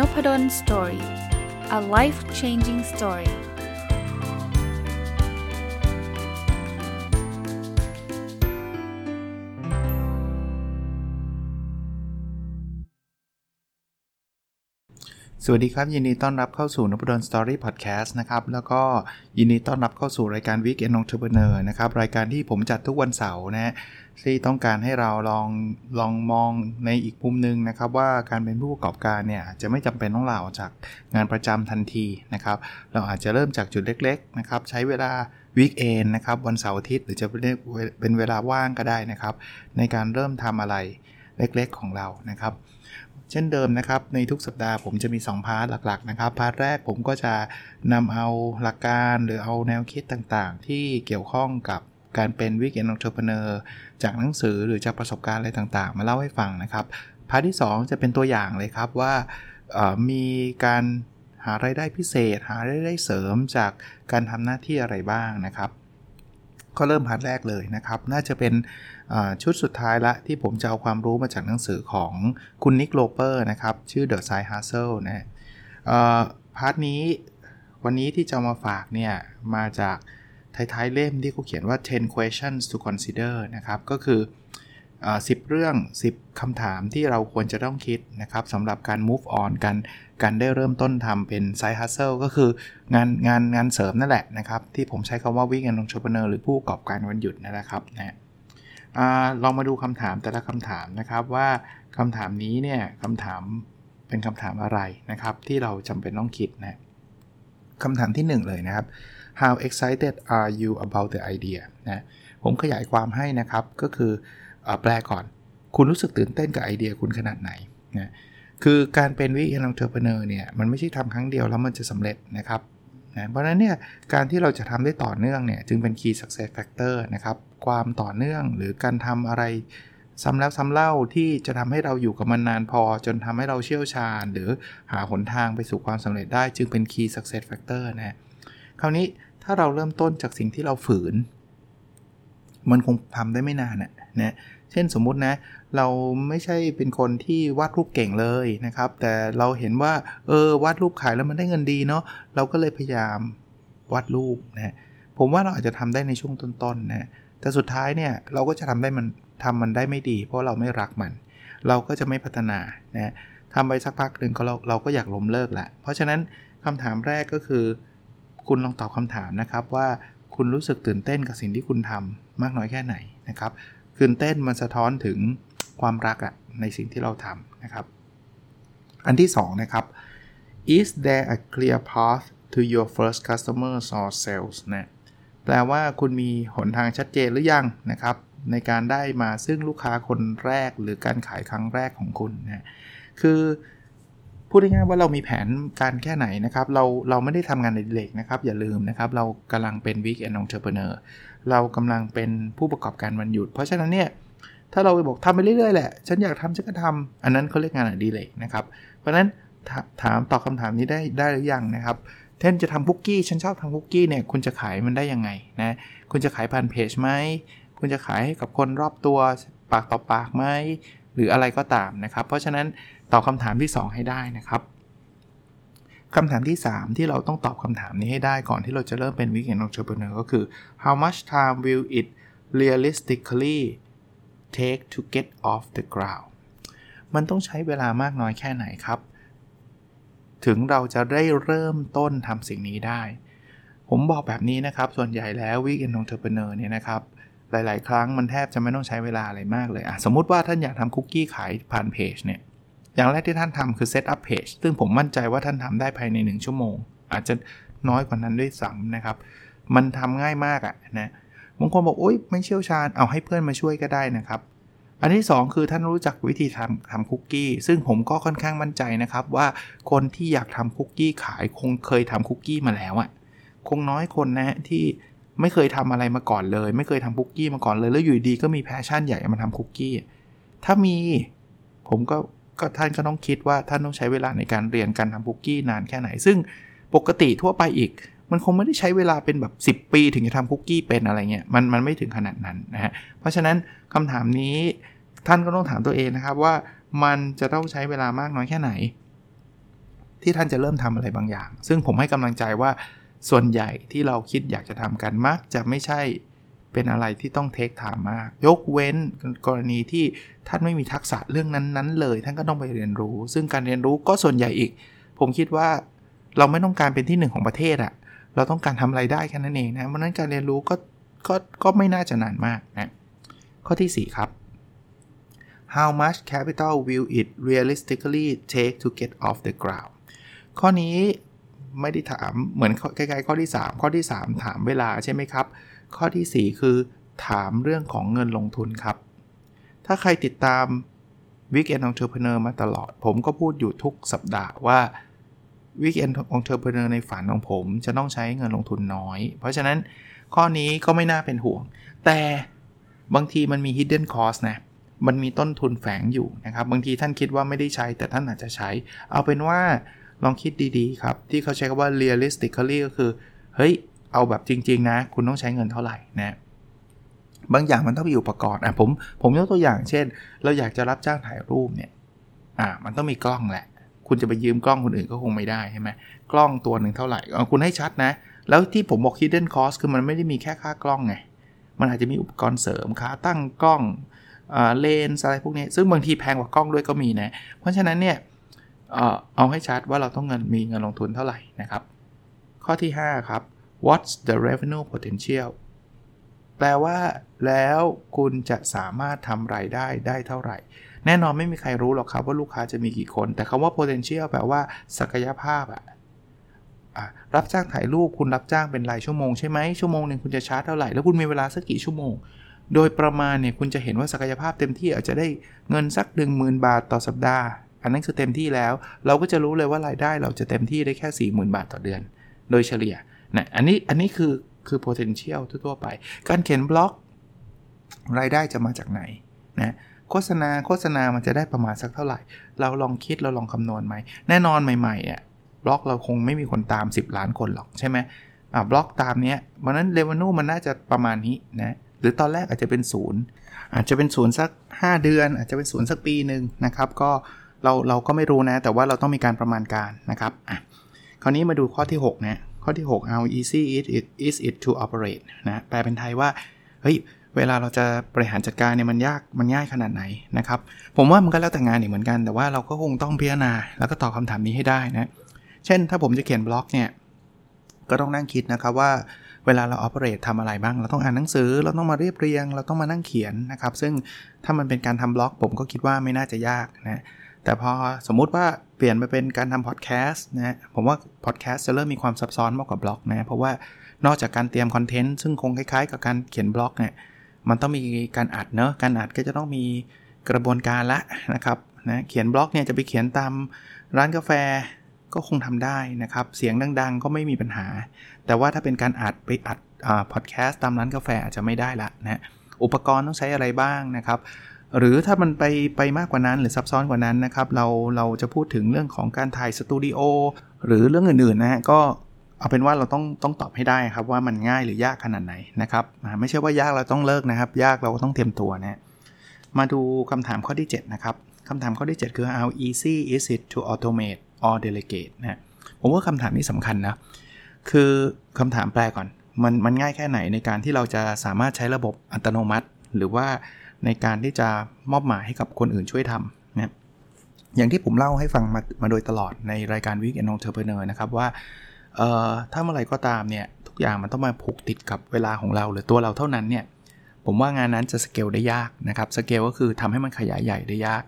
Nopadol's Story a life changing story สวัสดีครับ ยินดีต้อนรับเข้าสู่ Nopadol's Story Podcast นะครับ แล้วก็ยินดีต้อนรับเข้าสู่รายการ Weekend Entrepreneur นะครับ รายการที่ผมจัดทุกวันเสาร์นะ ที่ต้องการให้เราลองลองมองในอีกมุมหนึ่งนะครับ ว่าการเป็นผู้ประกอบการเนี่ยจะไม่จำเป็นต้องลาออกจากงานประจำทันทีนะครับ เราอาจจะเริ่มจากจุดเล็กๆนะครับ ใช้เวลา weekend นะครับวันเสาร์อาทิตย์หรือจะเป็นเวลาว่างก็ได้นะครับ ในการเริ่มทำอะไรเล็กๆของเรานะครับเช่นเดิมนะครับในทุกสัปดาห์ผมจะมี 2 part หลักๆนะครับ part แรกผมก็จะนำเอาหลักการหรือเอาแนวคิดต่างๆ ที่เกี่ยวข้องกับ การเป็น weekend entrepreneur จากหนังสือหรือจากประสบการณ์อะไรต่างๆ มาเล่าให้ฟังนะครับ part ที่ 2 จะเป็นตัวอย่างเลยครับว่ามีการหารายได้พิเศษ หารายได้เสริมจากการทำหน้าที่อะไรบ้างนะครับ ก็เริ่ม part แรกเลยนะครับ น่าจะเป็นชุดสุดท้ายละที่ผมจะเอาความรู้มาจากหนังสือของคุณ Nick Loper นะครับ ชื่อ The Side Hustle นะ part นี้วันนี้ที่จะมาฝากเนี่ย มาจาก ท้ายๆเล่มที่เขาเขียนว่า 10 questions to consider นะครับ ก็คือสิบเรื่อง 10คำถามที่เราควรจะต้องคิดนะครับสำหรับการ move on กันการได้เริ่มต้นทำเป็น side hustle ก็คืองานงานงานเสริมนั่นแหละนะครับ ที่ผมใช้คำว่า weekend entrepreneur หรือผู้ประกอบการวันหยุดนั่นแหละครับนะลองมาดูคำถามแต่ละคำถามนะครับว่าคำถามนี้เนี่ยคำถามเป็นคำถามอะไรนะครับ ที่เราจำเป็นต้องคิดนะคำถามที่ 1 เลยนะครับ how excited are you about the idea นะผมขยายความให้นะครับ ก็คืออแปลก่อน คุณรู้สึกตื่นเต้นกับไอเดียคุณขนาดไหนนะคือการเป็น weekend entrepreneur เนี่ย มันไม่ใช่ทำครั้งเดียวแล้วมันจะสำเร็จนะครับนะเพราะฉะนั้นเนี่ย การที่เราจะทำได้ต่อเนื่องเนี่ย จึงเป็น key success factor นะครับ ความต่อเนื่องหรือการทำอะไรซ้ำแล้วซ้ำเล่าที่จะทำให้เราอยู่กับมันนานพอ จนทำให้เราเชี่ยวชาญ หรือหาหนทางไปสู่ความสำเร็จได้ จึงเป็น key success factor นะคราวนี้ ถ้าเราเริ่มต้นจากสิ่งที่เราฝืน มันคงทำได้ไม่นานนะนะเช่นสมมุตินะ เราไม่ใช่เป็นคนที่วาดรูปเก่งเลยนะครับ แต่เราเห็นว่าเออวาดรูปขายแล้วมันได้เงินดีเนาะเราก็เลยพยายามวาดรูปนะผมว่าเราอาจจะทำได้ในช่วงต้นๆนะแต่สุดท้ายเนี่ยเราก็จะทำได้มันทำมันได้ไม่ดี เพราะเราไม่รักมัน เราก็จะไม่พัฒนานะทำไปสักพักหนึ่งเราเราก็อยากล้มเลิกละเพราะฉะนั้นคำถามแรกก็คือ คุณลองตอบคำถามนะครับว่าคุณรู้สึกตื่นเต้นกับสิ่งที่คุณทำมากน้อยแค่ไหนนะครับตื่นเต้นมันสะท้อนถึงความรักอะในสิ่งที่เราทำนะครับ อันที่2นะครับ is there a clear path to your first customers or sales นะแปลว่าคุณมีหนทางชัดเจนหรือยังนะครับ ในการได้มาซึ่งลูกค้าคนแรกหรือการขายครั้งแรกของคุณนะคือ พูดง่ายๆว่าเรามีแผนการแค่ไหนนะครับ เราเราไม่ได้ทำงานในเด็กนะครับ อย่าลืมนะครับ เรากำลังเป็น week end entrepreneur เรากำลังเป็นผู้ประกอบการวันหยุด เพราะฉะนั้นเนี่ยถ้าเราไปบอกทำไปเรื่อยๆแหละ ฉันอยากทำฉันก็ทำอันนั้นเขาเรียกงานอดิเรกนะครับ เพราะฉะนั้นถามตอบคาถามนี้ได้ได้หรือยังนะครับเช่นจะทำคุกกี้ ฉันชอบทำคุกกี้เนี่ย คุณจะขายมันได้ยังไงนะ คุณจะขายผ่านเพจไหม คุณจะขายให้กับคนรอบตัวปากต่อปากไหม หรืออะไรก็ตามนะครับ เพราะฉะนั้น ตอบคำถามที่ 2 ให้ได้นะครับคำถามที่ 3 ที่เราต้องตอบคำถามนี้ให้ได้ก่อนที่เราจะเริ่มเป็น Weekend Entrepreneur ก็คือ how much time will it realistically take to get off the ground มันต้องใช้เวลามากน้อยแค่ไหนครับ ถึงเราจะได้เริ่มต้นทำสิ่งนี้ได้ ผมบอกแบบนี้นะครับ ส่วนใหญ่แล้ว Weekend Entrepreneur เนี่ยนะครับ หลาย ๆ ครั้งมันแทบจะไม่ต้องใช้เวลาอะไรมากเลยอะสมมุติว่าท่านอยากทำคุกกี้ขายผ่านเพจเนี่ย อย่างแรกที่ท่านทำคือ set up page ซึ่งผมมั่นใจว่าท่านทำได้ภายใน 1 ชั่วโมง อาจจะน้อยกว่านั้นด้วยซ้ำนะครับ มันทำง่ายมากอะนะบางคนบอกโอ๊ยไม่เชี่ยวชาญเอาให้เพื่อนมาช่วยก็ได้นะครับ อันที่ 2 คือท่านรู้จักวิธีทำทำคุกกี้ ซึ่งผมก็ค่อนข้างมั่นใจนะครับ ว่าคนที่อยากทำคุกกี้ขายคงเคยทำคุกกี้มาแล้วอะคงน้อยคนนะที่ไม่เคยทำอะไรมาก่อนเลย ไม่เคยทำคุกกี้มาก่อนเลย แล้วอยู่ดีก็มี passion อยากมาทำคุกกี้ถ้ามีผมก็ ก็ท่านก็ต้องคิดว่าท่านต้องใช้เวลาในการเรียนการทำคุกกี้นานแค่ไหน ซึ่งปกติทั่วไปอีก มันคงไม่ได้ใช้เวลาเป็นแบบ 10 ปีถึงจะทำคุกกี้เป็นอะไรเงี้ยมันมันไม่ถึงขนาดนั้นนะฮะเพราะฉะนั้นคำถามนี้ท่านก็ต้องถามตัวเองนะครับว่ามันจะต้องใช้เวลามากน้อยแค่ไหน ที่ท่านจะเริ่มทำอะไรบางอย่าง ซึ่งผมให้กำลังใจว่าส่วนใหญ่ที่เราคิดอยากจะทำกันมักจะไม่ใช่ เป็นอะไรที่ต้องเทคไทม์มาก ยกเว้นกรณีที่ท่านไม่มีทักษะเรื่องนั้นๆ เลย ท่านก็ต้องไปเรียนรู้ ซึ่งการเรียนรู้ก็ส่วนใหญ่อีก ผมคิดว่าเราไม่ต้องการเป็นที่หนึ่งของประเทศอะเราต้องการทำไรายได้แค่นั้นเองนะเพราะนั้นการเรียนรู้ก็ก็ก็ไม่น่าจะนานมากนะข้อที่ 4 ครับ how much capital will it realistically take to get off the ground ข้อนี้ไม่ได้ถามเหมือนใกล้ๆข้อที่ 3 ข้อที่ 3 ถามเวลาใช่ไหมครับ ข้อที่ 4 คือ ถามเรื่องของเงินลงทุนครับ ถ้าใครติดตาม Weekend Entrepreneur มาตลอด ผมก็พูดอยู่ทุกสัปดาห์ว่า Weekend Entrepreneur ในฝันของผมจะต้องใช้เงินลงทุนน้อย เพราะฉะนั้นข้อนี้ก็ไม่น่าเป็นห่วง แต่บางทีมันมี hidden cost นะ มันมีต้นทุนแฝงอยู่นะครับ บางทีท่านคิดว่าไม่ได้ใช้แต่ท่านอาจจะใช้ เอาเป็นว่าลองคิดดีๆครับ ที่เขาใช้คำว่า realistically ก็คือ เฮ้ย เอาแบบจริง ๆ นะ คุณต้องใช้เงินเท่าไหร่นะบางอย่างมันต้องมีอุปกรณ์อะผมผมยกตัวอย่างเช่น เราอยากจะรับจ้างถ่ายรูปเนี่ยอ่ามันต้องมีกล้องแหละ คุณจะไปยืมกล้องคนอื่นก็คงไม่ได้ใช่ไหมกล้องตัวหนึ่งเท่าไหร่คุณให้ชัดนะ แล้วที่ผมบอก hidden cost คือมันไม่ได้มีแค่ค่ากล้องไงมันอาจจะมีอุปกรณ์เสริมขาตั้งกล้องเลนส์อะไรพวกนี้ ซึ่งบางทีแพงกว่ากล้องด้วยก็มีนะ เพราะฉะนั้นเนี่ยเอาให้ชัดว่าเราต้องเงินมีเงินลงทุนเท่าไหร่นะครับ ข้อที่ 5 ครับ what's the revenue potential แปลว่าแล้วคุณจะสามารถทำรายได้ได้เท่าไหร่ แน่นอนไม่มีใครรู้หรอกครับว่าลูกค้าจะมีกี่คน แต่คำว่า potential แปลว่าศักยภาพอะรับจ้างถ่ายรูปคุณรับจ้างเป็นรายชั่วโมงใช่ไหมชั่วโมงหนึ่งคุณจะชาร์จเท่าไหร่ แล้วคุณมีเวลาสักกี่ชั่วโมง โดยประมาณเนี่ยคุณจะเห็นว่าศักยภาพเต็มที่อาจจะได้เงินสัก 1 0,000 บาทต่อสัปดาห์ อันนั้นคือเต็มที่แล้ว เราก็จะรู้เลยว่ารายได้เราจะเต็มที่ได้แค่ 40,000 บาทต่อเดือน โดยเฉลี่ย นะอันนี้อันนี้คือคือ potential ทั่วไป การเขียนบล็อก รายได้จะมาจากไหนนะโฆษณาโฆษณามันจะได้ประมาณสักเท่าไหร่ เราลองคิดเราลองคำนวณไหม แน่นอนใหม่ๆอะบล็อกเราคงไม่มีคนตาม 10 ล้านคนหรอกใช่ไหมอ่าบล็อกตามเนี้ยเพราะนั้นเรเวนูมันน่าจะประมาณนี้นะหรือตอนแรกอาจจะเป็นศูนย์อาจจะเป็นศูนย์สัก 5 เดือน อาจจะเป็นศูนย์สักปีหนึ่งนะครับ ก็เราเราก็ไม่รู้นะ แต่ว่าเราต้องมีการประมาณการนะครับอะคราวนี้มาดูข้อที่6นะ ข้อที่ 6 how easy it is it to operate นะแปลเป็นไทยว่า เฮ้ย เวลาเราจะบริหารจัดการเนี่ยมันยากมันง่ายขนาดไหนนะครับ ผมว่ามันก็แล้วแต่งานอีกเหมือนกัน แต่ว่าเราก็คงต้องพิจารณา แล้วก็ตอบคาถามนี้ให้ได้นะ เช่นถ้าผมจะเขียนบล็อกเนี่ย ก็ต้องนั่งคิดนะครับว่าเวลาเรา operate ทำอะไรบ้าง เราต้องอ่านหนังสือ เราต้องมาเรียบเรียง เราต้องมานั่งเขียนนะครับ ซึ่งถ้ามันเป็นการทำบล็อก ผมก็คิดว่าไม่น่าจะยากนะ แต่พอสมมุติว่าเปลี่ยนไปเป็นการทำพอดแคสต์นะผมว่าพอดแคสต์จะเริ่มมีความซับซ้อนมากกว่าบล็อกนะ เพราะว่านอกจากการเตรียม content ซึ่งคงคล้ายๆ กับการเขียนบล็อกเนี่ยมันต้องมีการอัดเนอะการอัดก็จะต้องมีกระบวนการละนะครับนะเขียนบล็อกเนี่ยจะไปเขียนตามร้านกาแฟก็คงทำได้นะครับ เสียงดัง ๆ ก็ไม่มีปัญหา แต่ว่าถ้าเป็นการอัดไปอัดพอดแคสต์ตามร้านกาแฟอาจจะไม่ได้ละนะอุปกรณ์ต้องใช้อะไรบ้างนะครับ หรือถ้ามันไปไปมากกว่านั้นหรือซับซ้อนกว่านั้นนะครับ เราเราจะพูดถึงเรื่องของการถ่ายสตูดิโอหรือเรื่องอื่นๆนะฮะก็เอาเป็นว่าเราต้องต้องตอบให้ได้ครับว่ามันง่ายหรือยากขนาดไหนนะครับไม่ใช่ว่ายากเราต้องเลิกนะครับ ยากเราก็ต้องเตรียมตัวนะมาดูคำถามข้อที่ 7 นะครับคำถามข้อที่ 7 คือ how easy is it to automate or delegate นะผมว่าคำถามนี้สำคัญนะคือคำถามแปลก่อน มันมันง่ายแค่ไหนในการที่เราจะสามารถใช้ระบบอัตโนมัติ หรือว่า ในการที่จะมอบหมายให้กับคนอื่นช่วยทำนะอย่างที่ผมเล่าให้ฟังมามาโดยตลอดในรายการ Week and Entrepreneur นะครับว่าเอ่อถ้าเมื่อไรก็ตามเนี่ยทุกอย่างมันต้องมาผูกติดกับเวลาของเราหรือตัวเราเท่านั้นเนี่ยผมว่างานนั้นจะสเกลได้ยากนะครับสเกลก็คือทำให้มันขยายใหญ่ได้ยาก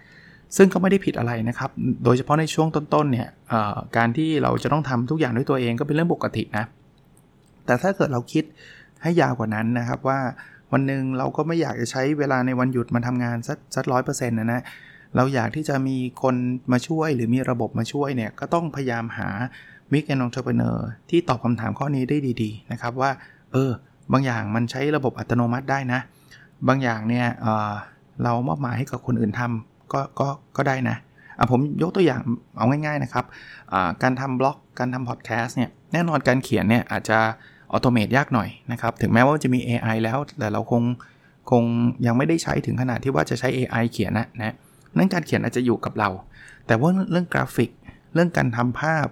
ซึ่งก็ไม่ได้ผิดอะไรนะครับ โดยเฉพาะในช่วงต้นๆเนี่ยการที่เราจะต้องทำทุกอย่างด้วยตัวเองก็เป็นเรื่องปกตินะแต่ถ้าเกิดเราคิดให้ยาวกว่านั้นนะครับว่า วันหนึ่งเราก็ไม่อยากจะใช้เวลาในวันหยุดมาทำงานสักสักร้อยเปอร์เซ็นต์นะนะเราอยากที่จะมีคนมาช่วยหรือมีระบบมาช่วยเนี่ย ก็ต้องพยายามหา weekend entrepreneur ที่ตอบคำถามข้อนี้ได้ดี ๆ นะครับว่า เออ บางอย่างมันใช้ระบบอัตโนมัติได้นะ บางอย่างเนี่ยเเรามอบหมายให้กับคนอื่นทำก็ก็ก็ได้นะะผมยกตัวอย่างเอาง่าย ๆ นะครับการทำบล็อกการทำพอดแคสต์เนี่ยแน่นอนการเขียนเนี่ยอาจจะ automate ยากหน่อยนะครับ ถึงแม้ว่าจะมี AI แล้ว แต่เราคงคงยังไม่ได้ใช้ถึงขนาดที่ว่าจะใช้ AI เขียนนะนะนั่นการเขียนอาจจะอยู่กับเรา แต่ว่าเรื่องกราฟิก เรื่องการทำภาพ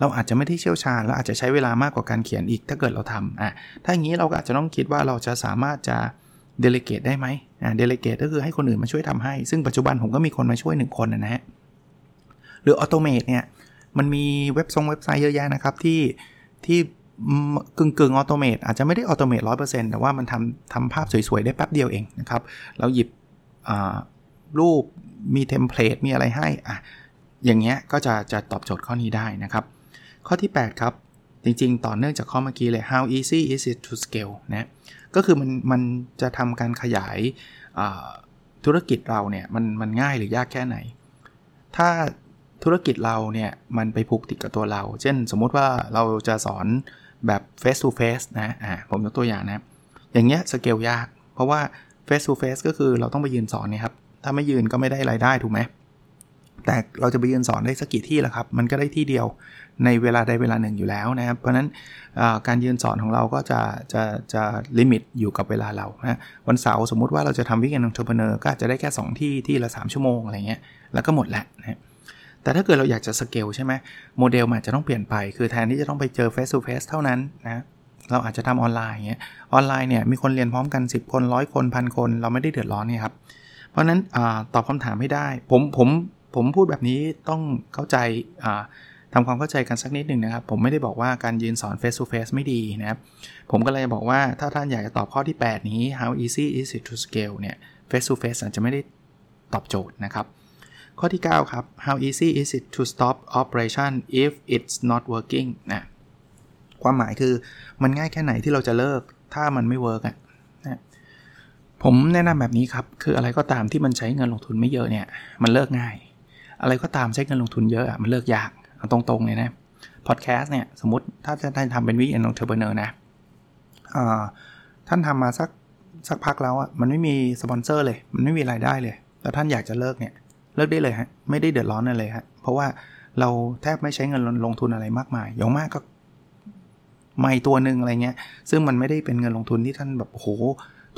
เราอาจจะไม่ได้เชี่ยวชาญแล้วอาจจะใช้เวลามากกว่าการเขียนอีกถ้าเกิดเราทำอะถ้าอย่างนี้เราก็อาจจะต้องคิดว่าเราจะสามารถจะ delegate ได้ไหมอ่า delegate ก็คือให้คนอื่นมาช่วยทำให้ ซึ่งปัจจุบันผมก็มีคนมาช่วย 1 คนนะฮะหรือ automate เนี่ยมันมีเว็บทรงเว็บไซต์เยอะแยะนะครับที่ที่ กึ่งกึ่ง automate อาจจะไม่ได้ automate ร้อยเปอร์เซ็นต์แต่ว่ามันทำทำภาพสวย ๆ ได้แป๊บเดียวเองนะครับ เราหยิบรูปมีเทมเพลตมีอะไรให้อะอย่างเงี้ยก็จะจะตอบโจทย์ข้อนี้ได้นะครับ ข้อที่ 8 ครับ จริง ๆ ต่อเนื่องจากข้อเมื่อกี้เลย how easy is it to scale นะก็คือมันมันจะทำการขยายธุรกิจเราเนี่ยมันมันง่ายหรือยากแค่ไหน ถ้าธุรกิจเราเนี่ยมันไปผูกติดกับตัวเรา เช่นสมมุติว่าเราจะสอน แบบ face to face นะอ่าผมยกตัวอย่างนะ อย่างเงี้ยสเกลยาก เพราะว่า face to face ก็คือเราต้องไปยืนสอนเนี่ยครับ ถ้าไม่ยืนก็ไม่ได้รายได้ถูกไหมแต่เราจะไปยืนสอนได้สักกี่ที่ล่ะครับ มันก็ได้ที่เดียวในเวลาใดเวลาหนึ่งอยู่แล้วนะครับ เพราะนั้นการยืนสอนของเราก็จะจะจะ limit อยู่กับเวลาเรานะวันเสาร์สมมุติว่าเราจะทำ weekend entrepreneur ก็อาจจะได้แค่ 2 ที่ที่ละ 3 ชั่วโมงอะไรเงี้ยแล้วก็หมดแล้วนะ แต่ถ้าเกิดเราอยากจะสเกลใช่ไหมโมเดลมันจะต้องเปลี่ยนไป คือแทนที่จะต้องไปเจอ face to face เท่านั้นนะเราอาจจะทำออนไลน์เงี้ยออนไลน์เนี่ยมีคนเรียนพร้อมกัน 10 คนร้อยคนพันคน เราไม่ได้เดือดร้อนเนี่ยครับ เพราะนั้นอตอบคำถามไม่ได้ ผมผมผมพูดแบบนี้ต้องเข้าใจทำความเข้าใจกันสักนิดหนึ่งนะครับ ผมไม่ได้บอกว่าการยืนสอน face to face ไม่ดีนะครับ ผมก็เลยบอกว่าถ้าท่านอยากจะตอบข้อที่ 8 นี้ how easy is it to scale เนี่ย face to face อาจจะไม่ได้ตอบโจทย์นะครับ ข้อที่ 9 ครับ how easy is it to stop operation if it's not working นะความหมายคือมันง่ายแค่ไหนที่เราจะเลิก ถ้ามันไม่ work อะนะผมแนะนำแบบนี้ครับ คืออะไรก็ตามที่มันใช้เงินลงทุนไม่เยอะเนี่ย มันเลิกง่าย อะไรก็ตามใช้เงินลงทุนเยอะอะมันเลิกยากเอาตรงๆเลยนะพอดแคสต์เนี่ย สมมติถ้าจะได้ทำเป็น weekend entrepreneur นะท่านทำมาสักสักพักแล้วอะมันไม่มีสปอนเซอร์เลย มันไม่มีรายได้เลย แล้วท่านอยากจะเลิกเนี่ย เลิกได้เลยฮะไม่ได้เดือดร้อนอะไรเลยฮะเพราะว่าเราแทบไม่ใช้เงินลงทุนอะไรมากมายอย่างมากก็ไมค์ตัวหนึ่งอะไรเงี้ย ซึ่งมันไม่ได้เป็นเงินลงทุนที่ท่านแบบโห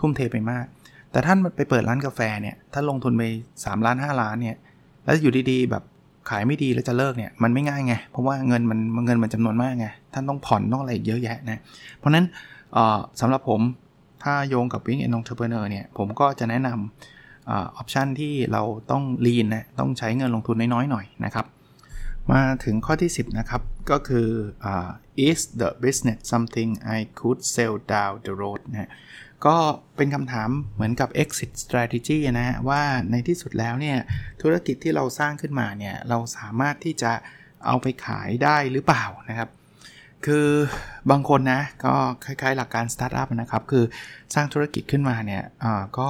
ทุ่มเทไปมาก แต่ท่านไปเปิดร้านกาแฟเนี่ยท่านลงทุนไป3ล้าน5ล้านเนี่ยแล้วอยู่ดีๆแบบขายไม่ดีแล้วจะเลิกเนี่ยมันไม่ง่ายไงเพราะว่าเงินมันเงินมันจำนวนมากไงท่านต้องผ่อนต้องอะไรเยอะแยะนะเพราะนั้นสำหรับผมถ้าโยงกับ weekend entrepreneur เนี่ยผมก็จะแนะนำ ออปชันที่เราต้องลีนนะต้องใช้เงินลงทุนน้อยๆหน่อยนะครับ มาถึงข้อที่ 10 นะครับ ก็คือ is the business something I could sell down the road นะก็เป็นคำถามเหมือนกับ exit strategy นะฮะว่าในที่สุดแล้วเนี่ย ธุรกิจที่เราสร้างขึ้นมาเนี่ย เราสามารถที่จะเอาไปขายได้หรือเปล่านะครับ คือบางคนนะ ก็คล้ายๆหลักการสตาร์ทอัพนะครับ คือสร้างธุรกิจขึ้นมาเนี่ยก็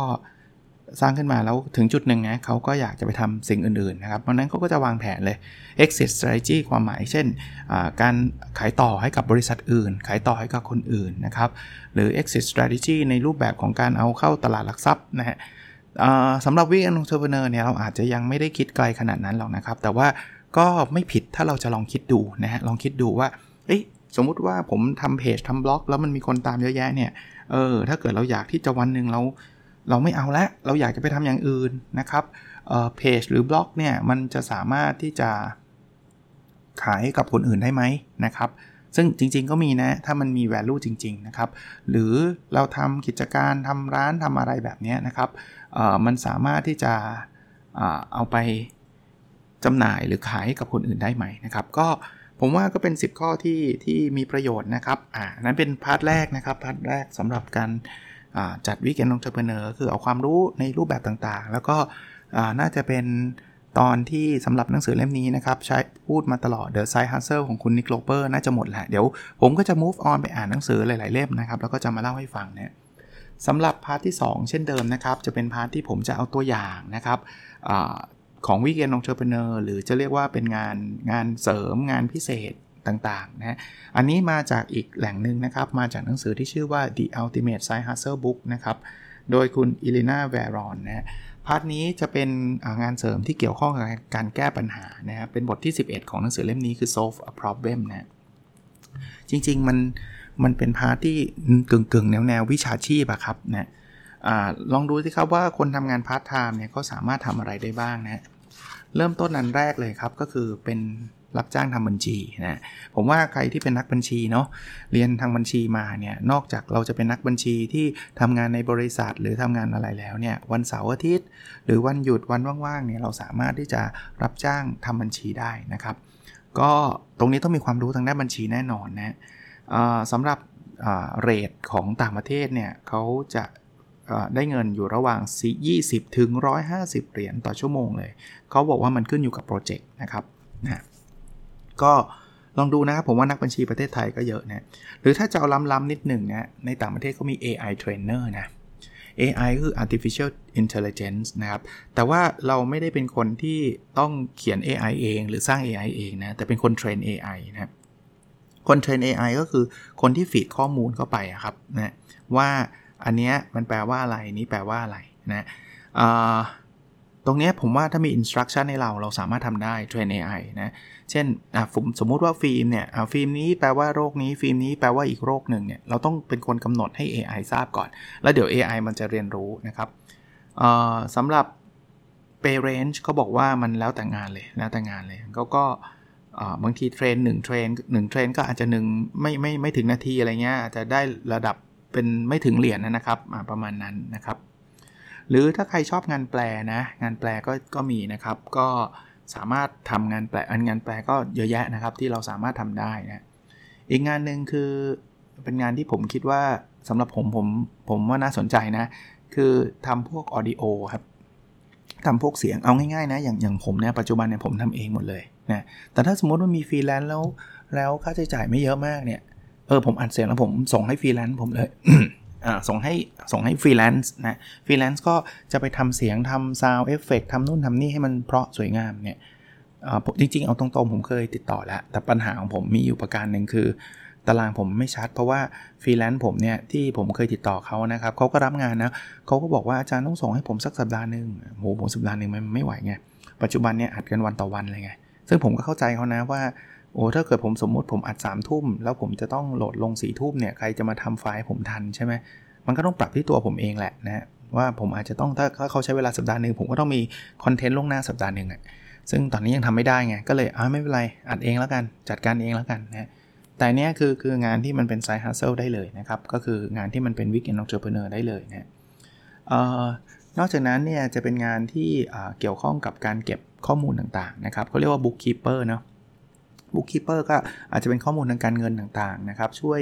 สร้างขึ้นมาแล้วถึงจุดหนึ่งนะเขาก็อยากจะไปทำสิ่งอื่นๆนะครับเพราะนั้นเขาก็จะวางแผนเลย exit strategy ความหมายเช่น การขายต่อให้กับบริษัทอื่น ขายต่อให้กับคนอื่นนะครับหรือ exit strategy ในรูปแบบของการเอาเข้าตลาดหลักทรัพย์นะฮะสำหรับ weekend entrepreneur เนี่ยเราอาจจะยังไม่ได้คิดไกลขนาดนั้นหรอกนะครับ แต่ว่าก็ไม่ผิดถ้าเราจะลองคิดดูนะฮะลองคิดดูว่าสมมุติว่าผมทำเพจทำบล็อก แล้วมันมีคนตามเยอะแยะเนี่ยเออถ้าเกิดเราอยากที่จะวันหนึ่งเรา เราไม่เอาแล้วเราอยากจะไปทำอย่างอื่นนะครับเพจหรือบล็อกเนี่ยมันจะสามารถที่จะขายกับคนอื่นได้ไหมนะครับ ซึ่งจริงๆก็มีนะ ถ้ามันมี value จริง ๆ นะครับ หรือเราทำกิจการทำร้านทำอะไรแบบนี้นะครับมันสามารถที่จะเอาไปจำหน่ายหรือขายกับคนอื่นได้ไหมนะครับ ก็ผมว่าก็เป็น 10 ข้อที่ที่มีประโยชน์นะครับ อ่านั้นเป็น part แรกนะครับ part แรกสำหรับการ จัด weekend entrepreneur คือเอาความรู้ในรูปแบบต่างๆ แล้วก็น่าจะเป็นตอนที่สำหรับหนังสือเล่มนี้นะครับ ใช้พูดมาตลอด The Side Hustle ของคุณ Nick Loper น่าจะหมดแหละ เดี๋ยวผมก็จะ move on ไปอ่านหนังสือหลาย ๆ เล่มนะครับ แล้วก็จะมาเล่าให้ฟังเนี่ยสำหรับ part ที่ 2 เช่นเดิมนะครับ จะเป็น part ที่ผมจะเอาตัวอย่างนะครับอของ weekend entrepreneur หรือจะเรียกว่าเป็นงานงานเสริมงานพิเศษ ต่างๆนะอันนี้มาจากอีกแหล่งหนึ่งนะครับ มาจากหนังสือที่ชื่อว่า The Ultimate Side Hustle Book นะครับ โดยคุณ Elana Varon นะ part นี้จะเป็นงานเสริมที่เกี่ยวข้องกับการแก้ปัญหานะครับ เป็นบทที่ 11 ของหนังสือเล่มนี้คือ solve a problem นะจริงๆ มันมันเป็น part ที่กึ่งๆ แนวแนววิชาชีพอะครับนะอะลองดูสิครับว่าคนทำงานพาร์ทไทม์เนี่ยเขาสามารถทำอะไรได้บ้างนะเริ่มต้นอันแรกเลยครับก็คือเป็น รับจ้างทำบัญชีนะผมว่าใครที่เป็นนักบัญชีเนาะเรียนทางบัญชีมาเนี่ยนอกจากเราจะเป็นนักบัญชีที่ทำงานในบริษัทหรือทำงานอะไรแล้วเนี่ยวันเสาร์อาทิตย์ หรือวันหยุดวันว่างๆเนี่ยเราสามารถที่จะรับจ้างทำบัญชีได้นะครับ ก็ตรงนี้ต้องมีความรู้ทางด้านบัญชีแน่นอนนะสำหรับเรทของต่างประเทศเนี่ยเขาจะได้เงินอยู่ระหว่าง 20 ถึง 150 เหรียญต่อชั่วโมงเลย เขาบอกว่ามันขึ้นอยู่กับโปรเจกต์นะครับนะ ก็ลองดูนะครับผมว่านักบัญชีประเทศไทยก็เยอะนะหรือถ้าจะเอาล้ำๆนิดหนึ่งนะในต่างประเทศเขามี AI trainer นะ AI คือ artificial intelligence นะครับ แต่ว่าเราไม่ได้เป็นคนที่ต้องเขียน AI เอง หรือสร้าง AI เองนะ แต่เป็นคนเทรน AI นะคน train AI ก็คือคนที่ feed ข้อมูลเข้าไปครับนะว่าอันนี้มันแปลว่าอะไรนี้แปลว่าอะไรนะ ตรงนี้ผมว่าถ้ามี instruction ให้เราเราสามารถทำได้เทรน AI นะ เช่นสมมุติว่าฟิล์มเนี่ยฟิล์มนี้แปลว่าโรคนี้ฟิล์มนี้แปลว่าอีกโรคหนึ่งเนี่ยเราต้องเป็นคนกำหนดให้ AI ทราบก่อน แล้วเดี๋ยว AI มันจะเรียนรู้นะครับสำหรับ pay range เขาบอกว่ามันแล้วแต่งานเลยแล้วแต่งานเลยเขาก็บางทีเทรนหนึ่งเทรนหนึ่งเทรนก็อาจจะหนึ่งไม่ไม่ไม่ถึงนาทีอะไรเงี้ยอาจจะได้ระดับเป็นไม่ถึงเหรียญนนะครับประมาณนั้นนะครับ หรือถ้าใครชอบงานแปลนะ งานแปลก็ก็มีนะครับ ก็สามารถทำงานแปลอันงานแปลก็เยอะแยะนะครับ ที่เราสามารถทำได้นะอีกงานหนึ่งคือเป็นงานที่ผมคิดว่าสำหรับผมผมผมว่าน่าสนใจนะ คือทำพวกออดิโอครับทำพวกเสียงเอาง่ายๆนะอย่างอย่างผมเนี่ยปัจจุบันเนี่ยผมทำเองหมดเลยนะแต่ถ้าสมมติว่ามีฟรีแลนซ์แล้ว แล้วค่าใช้จ่ายไม่เยอะมากเนี่ยเออผมอัดเสียงแล้วผมส่งให้ฟรีแลนซ์ผมเลย ส่งให้ส่งให้ฟรีแลนซ์นะฟรีแลนซ์ก็จะไปทำเสียงทำ sound effect ทำนู่นทำนี่ให้มันเพราะสวยงามเนี่ยจริงๆ เอาตรงๆ ผมเคยติดต่อแล้ว แต่ปัญหาของผมมีอยู่ประการหนึ่งคือ ตารางผมไม่ชัด เพราะว่าฟรีแลนซ์ผมเนี่ย ที่ผมเคยติดต่อเขานะครับเขาก็รับงานนะเขาก็บอกว่าอาจารย์ต้องส่งให้ผมสักสัปดาห์หนึ่งโหผมสัปดาห์หนึ่งมันไม่ไหวไงปัจจุบันเนี่ยอัดกันวันต่อวันเลยไงซึ่งผมก็เข้าใจเขานะว่า โอ้ถ้าเกิดผมสมมติผมอัด3ามทุ่มแล้วผมจะต้องโหลดลง4ี่ทุ่มเนี่ยใครจะมาทำไฟล์ผมทันใช่ไหมมันก็ต้องปรับที่ตัวผมเองแหละนะว่าผมอาจจะต้องถ้าเขาใช้เวลาสัปดาห์หนึ่งผมก็ต้องมีคอนเทนต์ล่วงหน้าสัปดาห์หนึ่งอะซึ่งตอนนี้ยังทำไม่ได้ไงก็เลยอ่าไม่เป็นไรอัดเองแล้วกันจัดการเองแล้วกันนะแต่เนี้ยคือคืองานที่มันเป็น side hustle ได้เลยนะครับก็คืองานที่มันเป็น weekend entrepreneur ได้เลยนะนอกจากนั้นเนี่ยจะเป็นงานที่เกี่ยวข้องกับการเก็บข้อมูลต่างๆนะครับเขาเรียกว่าบุ๊กคีเปอร์เนาะ bookkeeper ก็อาจจะเป็นข้อมูลทางการเงินต่างๆนะครับช่วย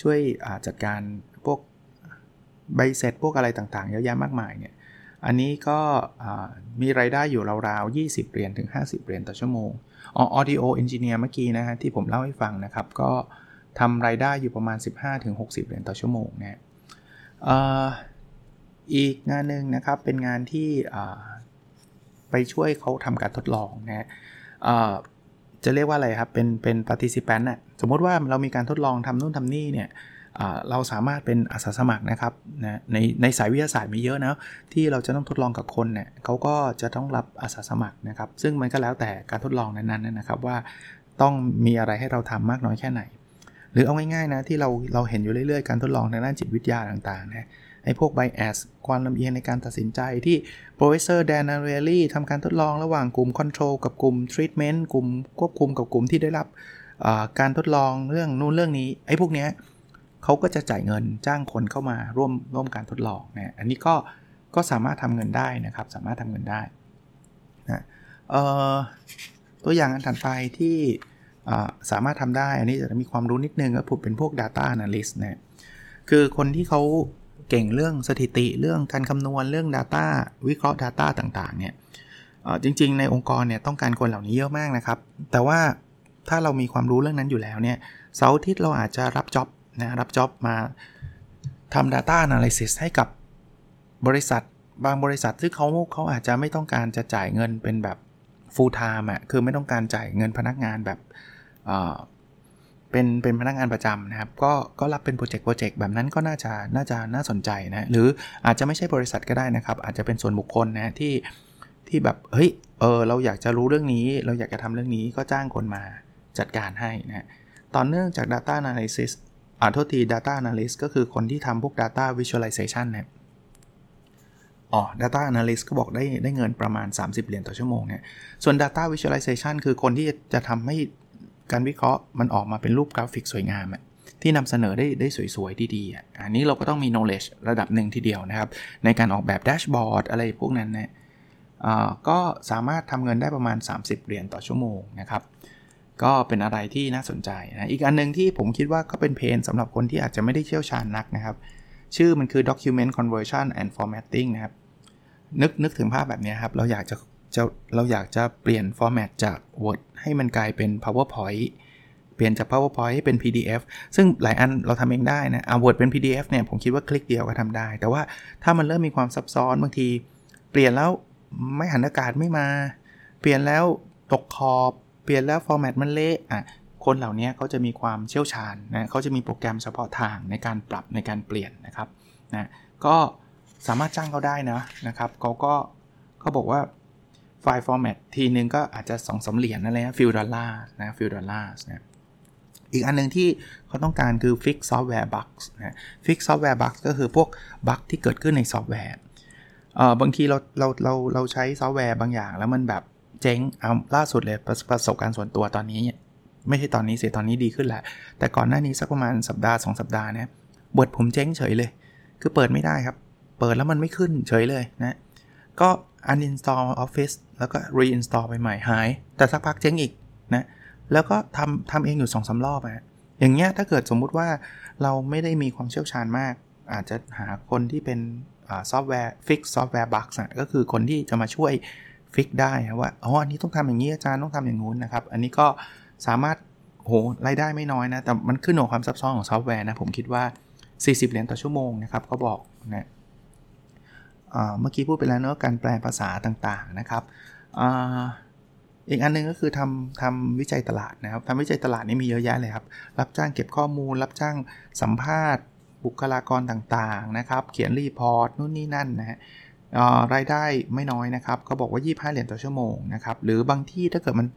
ช่วยจัดการพวกใบเสร็จพวกอะไรต่างๆ เยอะแยะมากมายเนี่ยอันนี้ก็มีรายได้อยู่ราวๆ 20 เหรียญถึง 50 เหรียญต่อชั่วโมงอ๋อ audio engineer เมื่อกี้นะฮะที่ผมเล่าให้ฟังนะครับ ก็ทำรายได้อยู่ประมาณ 15-60เหรียญต่อชั่วโมงนะอีกงานหนึ่งนะครับเป็นงานที่ไปช่วยเขาทำการทดลองนะ จะเรียกว่าอะไรครับ เป็นเป็น participant น่ะสมมติว่าเรามีการทดลองทำนู่นทำนี่เนี่ยเราสามารถเป็นอาสาสมัครนะครับนะในในสายวิทยาศาสตร์มีเยอะนะที่เราจะต้องทดลองกับคนเนี่ยเขาก็จะต้องรับอาสาสมัครนะครับ ซึ่งมันก็แล้วแต่การทดลองนั้นๆนะครับว่าต้องมีอะไรให้เราทำมากน้อยแค่ไหน หรือเอาง่ายๆนะที่เราเราเห็นอยู่เรื่อยๆ การทดลองในด้านจิตวิทยาต่างๆนะ ไอ้พวก bias ความลำเอียงในการตัดสินใจที่ professor Dan a r i e l i ทำการทดลองระหว่างกลุ่ม control กับกลุ่ม treatment กลุ่มควบคุมกับกลุ่มที่ได้รับการทดลองเรื่องนู่นเรื่องนี้ ไอ้พวกเนี้ยเขาก็จะจ่ายเงินจ้างคนเข้ามาร่วมร่วมการทดลองนะอันนี้ก็ก็สามารถทำเงินได้นะครับ สามารถทำเงินได้นะตัวอย่างอันถัดไปที่สามารถทำได้ อันนี้จะมีความรู้นิดนึงก็ผมเป็นพวก Data Analyst นะคือคนที่เขา เก่งเรื่องสถิติเรื่องการคำนวณเรื่อง Data วิเคราะห์ Data ต่างๆเนี่ยจริง ๆ ในองค์กรเนี่ยต้องการคนเหล่านี้เยอะมากนะครับ แต่ว่าถ้าเรามีความรู้เรื่องนั้นอยู่แล้วเนี่ยเสาร์อาทิตย์เราอาจจะรับจ็อบนะรับจ็อบมาทำ Data Analysis ให้กับบริษัทบางบริษัทซึ่งเขาเขาอาจจะไม่ต้องการจะจ่ายเงินเป็นแบบ full time อะคือไม่ต้องการจ่ายเงินพนักงานแบบ เป็นเป็นพนักงานประจำนะครับ ก็ก็รับเป็นโปรเจกต์โปรเจกต์แบบนั้นก็น่าจะน่าจะน่าสนใจนะหรืออาจจะไม่ใช่บริษัทก็ได้นะครับ อาจจะเป็นส่วนบุคคลนะที่ที่แบบเฮ้ยเออเราอยากจะรู้เรื่องนี้ เราอยากจะทำเรื่องนี้ก็จ้างคนมาจัดการให้นะตอนเนื่องจาก Data Analysis อ่าโทษที Data Analyst ก็คือคนที่ทำพวก Data Visualization นะอ๋อ Data Analyst ก็บอกได้ได้เงินประมาณ 30 เหรียญต่อชั่วโมงเนี่ยส่วน Data Visualization คือคนที่จะทำให้ การวิเคราะห์มันออกมาเป็นรูปกราฟิกสวยงามที่นำเสนอได้ได้สวยๆ ดีๆ อันนี้เราก็ต้องมี knowledge ระดับหนึ่งทีเดียวนะครับ ในการออกแบบแดชบอร์ดอะไรพวกนั้นนะก็สามารถทำเงินได้ประมาณ 30 เหรียญต่อชั่วโมงนะครับ ก็เป็นอะไรที่น่าสนใจนะอีกอันนึงที่ผมคิดว่าก็เป็นเพนสำหรับคนที่อาจจะไม่ได้เชี่ยวชาญนักนะครับ ชื่อมันคือ document conversion and formatting นะครับ นึกนึกถึงภาพแบบนี้ครับ เราอยากจะ จะเราอยากจะเปลี่ยน format จาก Word ให้มันกลายเป็น PowerPoint เปลี่ยนจาก PowerPoint ให้เป็น PDF ซึ่งหลายอันเราทำเองได้นะเอา Word เป็น PDF เนี่ยผมคิดว่าคลิกเดียวก็ทำได้ แต่ว่าถ้ามันเริ่มมีความซับซ้อนบางที เปลี่ยนแล้วไม้หันอากาศไม่มา เปลี่ยนแล้วตกขอบ เปลี่ยนแล้ว format มันเละอะคนเหล่านี้เขาจะมีความเชี่ยวชาญนะเขาจะมีโปรแกรมเฉพาะทางในการปรับในการเปลี่ยนนะครับนะก็สามารถจ้างเขาได้นะนะครับเขาก็เขาบอกว่า fix format ทีนึงก็อาจจะ2อสเหรียญนั่นแหละ few dollar นะ few dollar นะอีกอันนึงที่เขาต้องการคือ Fix Software Bugs นะ Fix Software Bugs ก็คือพวกbug ที่เกิดขึ้นในซอฟต์แวร์เออบางทีเราเราเราเราใช้ซอฟต์แวร์บางอย่าง แล้วมันแบบเจ๊งเอาล่าสุดเลยประประสบการณ์ส่วนตัวตอนนี้ ไม่ใช่ตอนนี้เสียตอนนี้ดีขึ้นแหละ แต่ก่อนหน้านี้สักประมาณสัปดาห์ 2 สัปดาห์เนี่ย Word ผมเจ๊งเฉยเลย คือเปิดไม่ได้ครับ เปิดแล้วมันไม่ขึ้นเฉยเลยนะก็ uninstall Office แล้วก็ reinstall ไปใหม่หาย แต่สักพักเจ๊งอีกนะ แล้วก็ทำทำเองอยู่2อสารอบอะอย่างเงี้ยถ้าเกิดสมมุติว่าเราไม่ได้มีความเชี่ยวชาญมาก อาจจะหาคนที่เป็น software fix software bug ก็คือคนที่จะมาช่วย fix ได้ว่าอ๋ออันนี้ต้องทำอย่างนี้อาจารย์ต้องทำอย่างงู้นนะครับ อันนี้ก็สามารถหารายได้ไม่น้อยนะ แต่มันขึ้นกับความซับซ้อนของซอฟต์แวร์นะ ผมคิดว่า 40 เหรียญต่อชั่วโมงนะครับเขาบอกนะ เมื่อกี้พูดไปแล้วเนอะการแปลภาษาต่างๆนะครับอีกอันนึงก็คือทำทำวิจัยตลาดนะครับทำวิจัยตลาดนี่มีเยอะแยะเลยครับ รับจ้างเก็บข้อมูล รับจ้างสัมภาษณ์ บุคลากรต่างๆนะครับ เขียน report นู่นนี่นั่นนะฮะรายได้ไม่น้อยนะครับเขาบอกว่า 25 เหรียญต่อชั่วโมงนะครับหรือบางที่ถ้าเกิดมัน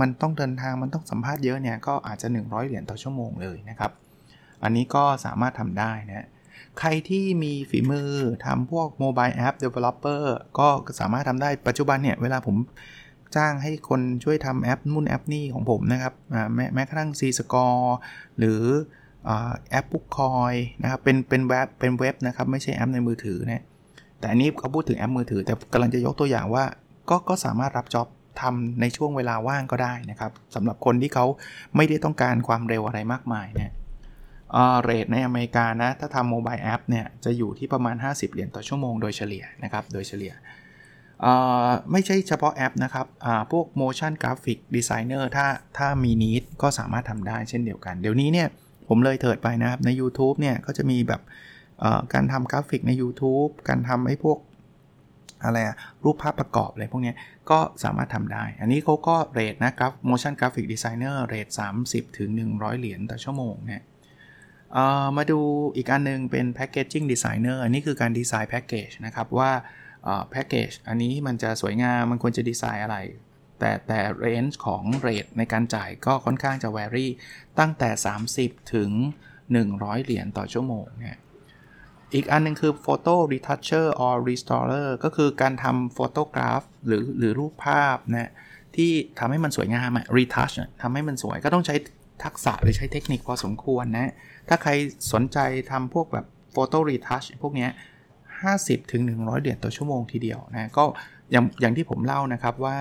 มันต้องเดินทางมันต้องสัมภาษณ์เยอะเนี่ยก็อาจจะ 100 เหรียญต่อชั่วโมงเลยนะครับ อันนี้ก็สามารถทำได้นะ ใครที่มีฝีมือทำพวก mobile app developer ก็สามารถทำได้ปัจจุบันเนี่ย เวลาผมจ้างให้คนช่วยทำแอปนู่นแอปนี่ของผมนะครับแม้แม้กระทั่ง C Score หรือแอปบุ๊กคอยนะครับเป็นเป็นเว็บเป็นเว็บนะครับไม่ใช่แอปในมือถือนะแต่อันนี้เขาพูดถึงแอปมือถือ แต่กำลังจะยกตัวอย่างว่า ก็ก็สามารถรับ job ทำในช่วงเวลาว่างก็ได้นะครับสำหรับคนที่เขาไม่ได้ต้องการความเร็วอะไรมากมายเนี่ย rate ในอเมริกานะ ถ้าทำ mobile app เนี่ย จะอยู่ที่ประมาณ 50 เหรียญต่อชั่วโมงโดยเฉลี่ยนะครับ โดยเฉลี่ย ไม่ใช่เฉพาะแอปนะครับพวก motion graphic designer ถ้าถ้ามีนิดก็สามารถทำได้เช่นเดียวกัน เดี๋ยวนี้เนี่ย ผมเลยเถิดไปนะครับ ใน YouTube เนี่ย ก็จะมีแบบการทำกราฟิกใน YouTube การทำให้พวกอะไรอะรูปภาพประกอบอะไรพวกนี้ก็สามารถทำได้ อันนี้เขาก็เรทนะครับ motion graphic designer เรท30 ถึง 100 เหรียญต่อชั่วโมงเนี่ย มาดูอีกอันนึงเป็น packaging designer อันนี้คือการดีไซน์แพ็กเกจนะครับว่าแพ็กเกจอันนี้มันจะสวยงามมันควรจะดีไซน์อะไร แต่แต่เรนจ์ของเรทในการจ่ายก็ค่อนข้างจะแวรี่ตั้งแต่ 30 ถึง 100 เหรียญต่อชั่วโมงเนี่ยอีกอันนึงคือ Photo Retoucher or Restorer ก็คือการทำโฟโตกราฟหรือหรือรูปภาพนะที่ทำให้มันสวยงามอะ retouch ทำให้มันสวยก็ต้องใช้ทักษะหรือใช้เทคนิคพอสมควรนะ ถ้าใครสนใจทำพวกแบบ Photo Retouch พวกนี้50ถึง100 เหรียญต่อชั่วโมงทีเดียวนะก็อย่างอย่างที่ผมเล่านะครับว่า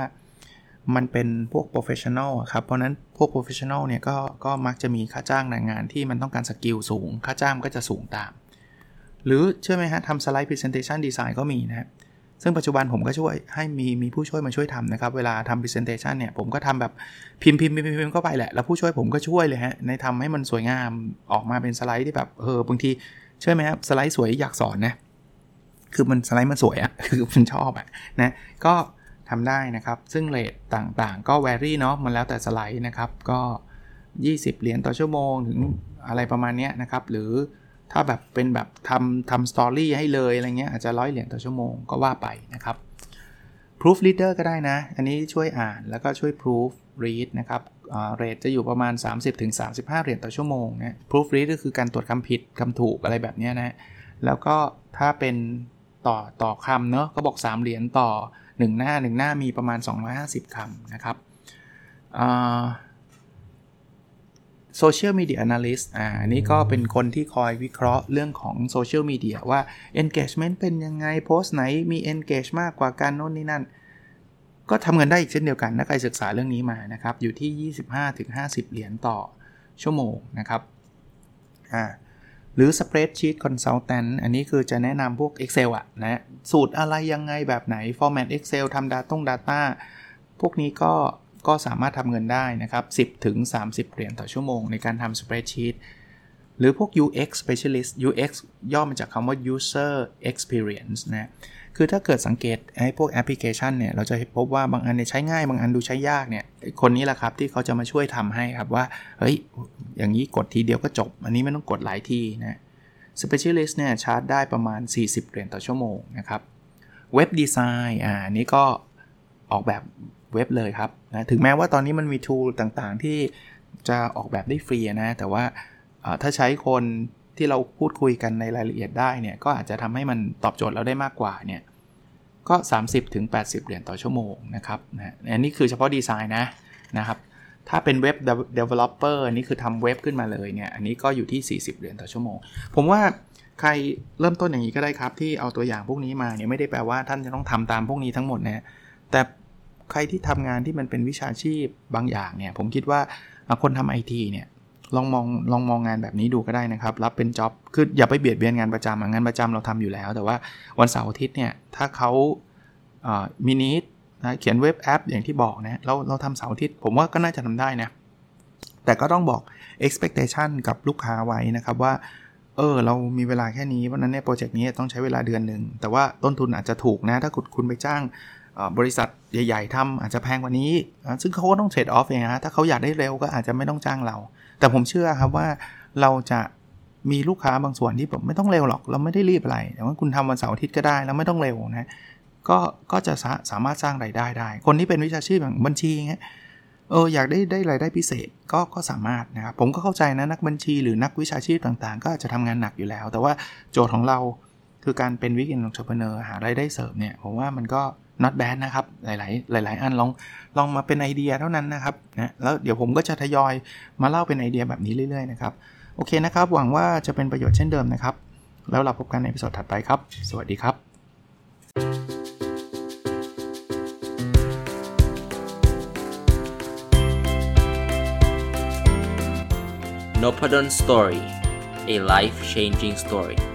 มันเป็นพวก professional ครับ เพราะนั้นพวก professional เนี่ยก็ก็มักจะมีค่าจ้างในงานที่มันต้องการสกิลสูง ค่าจ้างก็จะสูงตาม หรือเชื่อไหมฮะทำสไลด์ presentation design ก็มีนะ ซึ่งปัจจุบันผมก็ช่วยให้มีมีผู้ช่วยมาช่วยทำนะครับ เวลาทำ presentation เนี่ย ผมก็ทำแบบพิมพ์พิมพ์พิมพ์พิมพ์เข้าไปแหละ แล้วผู้ช่วยผมก็ช่วยเลยฮะในทำให้มันสวยงามออกมาเป็นสไลด์ที่แบบเออบางทีเชื่อไหมครับสไลด์สวยอยากสอนนะคือมันสไลด์มันสวยอะคือมันชอบอะนะก็ทำได้นะครับ ซึ่งเรทต่างๆ ก็แวรี่เนาะมันแล้วแต่สไลด์นะครับก็ 20 เหรียญต่อชั่วโมงถึงอะไรประมาณนี้นะครับ หรือ ถ้าแบบเป็นแบบทำทำสตอรี่ให้เลยอะไรเงี้ยอาจจะร้อยเหรียญต่อชั่วโมงก็ว่าไปนะครับ proof reader ก็ได้นะ อันนี้ช่วยอ่านแล้วก็ช่วย proof read นะครับ rate จะอยู่ประมาณ 30-35 เหรียญต่อชั่วโมงนะ proof read ก็คือการตรวจคำผิดคำถูกอะไรแบบนี้นะ แล้วก็ถ้าเป็นต่อต่อคำเนาะก็บอก 3 เหรียญต่อ 1 หน้า 1 หน้ามีประมาณ 250 คำนะครับ social media analyst อันนี้ก็เป็นคนที่คอยวิเคราะห์เรื่องของโซเชียลมีเดียว่า engagement เป็นยังไงโพสต์ไหนมี engage มากกว่ากันโน่นนี่นั่น ก็ทำเงินได้อีกเช่นเดียวกันถ้าใครศึกษาเรื่องนี้มานะครับ อยู่ที่ 25-50 เหรียญต่อชั่วโมงนะครับอ่าหรือ Spreadsheet Consultant อันนี้คือจะแนะนำพวก Excel อะนะสูตรอะไรยังไงแบบไหน Format Excel ทำ Data Data พวกนี้ก็ ก็สามารถทำเงินได้นะครับ 10ถึง30 เหรียญต่อชั่วโมงในการทำ Spreadsheet หรือพวก UX Specialist UX ย่อมาจากคำว่า User Experience นะ คือถ้าเกิดสังเกตไอ้พวกแอปพลิเคชันเนี่ย เราจะพบว่าบางอันใช้ง่าย บางอันดูใช้ยากเนี่ย คนนี้แหละครับที่เขาจะมาช่วยทำให้ครับว่า เฮ้ย อย่างนี้กดทีเดียวก็จบ อันนี้ไม่ต้องกดหลายทีนะ Specialist เนี่ยชาร์จได้ประมาณ 40 เหรียญต่อชั่วโมงนะครับ เว็บดีไซน์ อ่า นี้ก็ออกแบบ เว็บเลยครับนะถึงแม้ว่าตอนนี้มันมีทูลต่างๆ ที่จะออกแบบได้ฟรีนะแต่ว่าถ้าใช้คนที่เราพูดคุยกันในรายละเอียดได้เนี่ยก็อาจจะทำให้มันตอบโจทย์เราได้มากกว่าเนี่ยก็ 30-80ถึงเหรียญต่อชั่วโมงนะครับนะอันนี้คือเฉพาะดีไซน์นะนะครับ ถ้าเป็นเว็บ developer นี่คือทำเว็บขึ้นมาเลยเนี่ย อันนี้ก็อยู่ที่ 40 เหรียญต่อชั่วโมง ผมว่าใครเริ่มต้นอย่างนี้ก็ได้ครับ ที่เอาตัวอย่างพวกนี้มาเนี่ยไม่ได้แปลว่าท่านจะต้องทำตามพวกนี้ทั้งหมดนะแต่ ใครที่ทำงานที่มันเป็นวิชาชีพบางอย่างเนี่ย ผมคิดว่าคนทำไอทีเนี่ยลองมองลองมองงานแบบนี้ดูก็ได้นะครับ รับเป็นจ็อบคืออย่าไปเบียดเบียนงานประจำงานประจำเราทำอยู่แล้ว แต่ว่าวันเสาร์อาทิตย์เนี่ยถ้าเขามินิทนะเขียนเว็บแอปอย่างที่บอกนะเราเราทำเสาร์อาทิตย์ผมว่าก็น่าจะทำได้นะแต่ก็ต้องบอก expectation กับลูกค้าไว้นะครับว่าเออเรามีเวลาแค่นี้เพราะนั้นเนี่ยโปรเจกต์นี้ต้องใช้เวลาเดือนหนึ่งแต่ว่าต้นทุนอาจจะถูกนะ ถ้าคุณคุณไปจ้าง บริษัทใหญ่ ๆทำอาจจะแพงกว่านี้ ซึ่งเขาก็ต้องเทรดออฟเองนะ ถ้าเขาอยากได้เร็วก็อาจจะไม่ต้องจ้างเรา แต่ผมเชื่อครับว่าเราจะมีลูกค้าบางส่วนที่แบบไม่ต้องเร็วหรอก เราไม่ได้รีบอะไร แต่ว่าคุณทำวันเสาร์อาทิตย์ก็ได้ แล้วไม่ต้องเร็วนะ ก็ก็จะสาสามารถสร้างรายได้ได้ คนที่เป็นวิชาชีพอย่างบัญชีเงี้ย เอออยากได้ได้รายได้พิเศษก็ก็สามารถนะครับ ผมก็เข้าใจนะนักบัญชีหรือนักวิชาชีพต่างๆ ก็จะทำงานหนักอยู่แล้ว แต่ว่าโจทย์ของเราคือการเป็น weekend entrepreneur หารายได้เสริมเนี่ยผมว่ามันก็ not bad นะครับ หลาย ๆ หลาย ๆ อันลองลองมาเป็นไอเดียเท่านั้นนะครับนะแล้วเดี๋ยวผมก็จะทยอยมาเล่าเป็นไอเดียแบบนี้เรื่อย ๆ นะครับ โอเคนะครับ หวังว่าจะเป็นประโยชน์เช่นเดิมนะครับ แล้วเราพบกันใน episode ถัดไปครับ สวัสดีครับ n o p a d o n Story a life changing story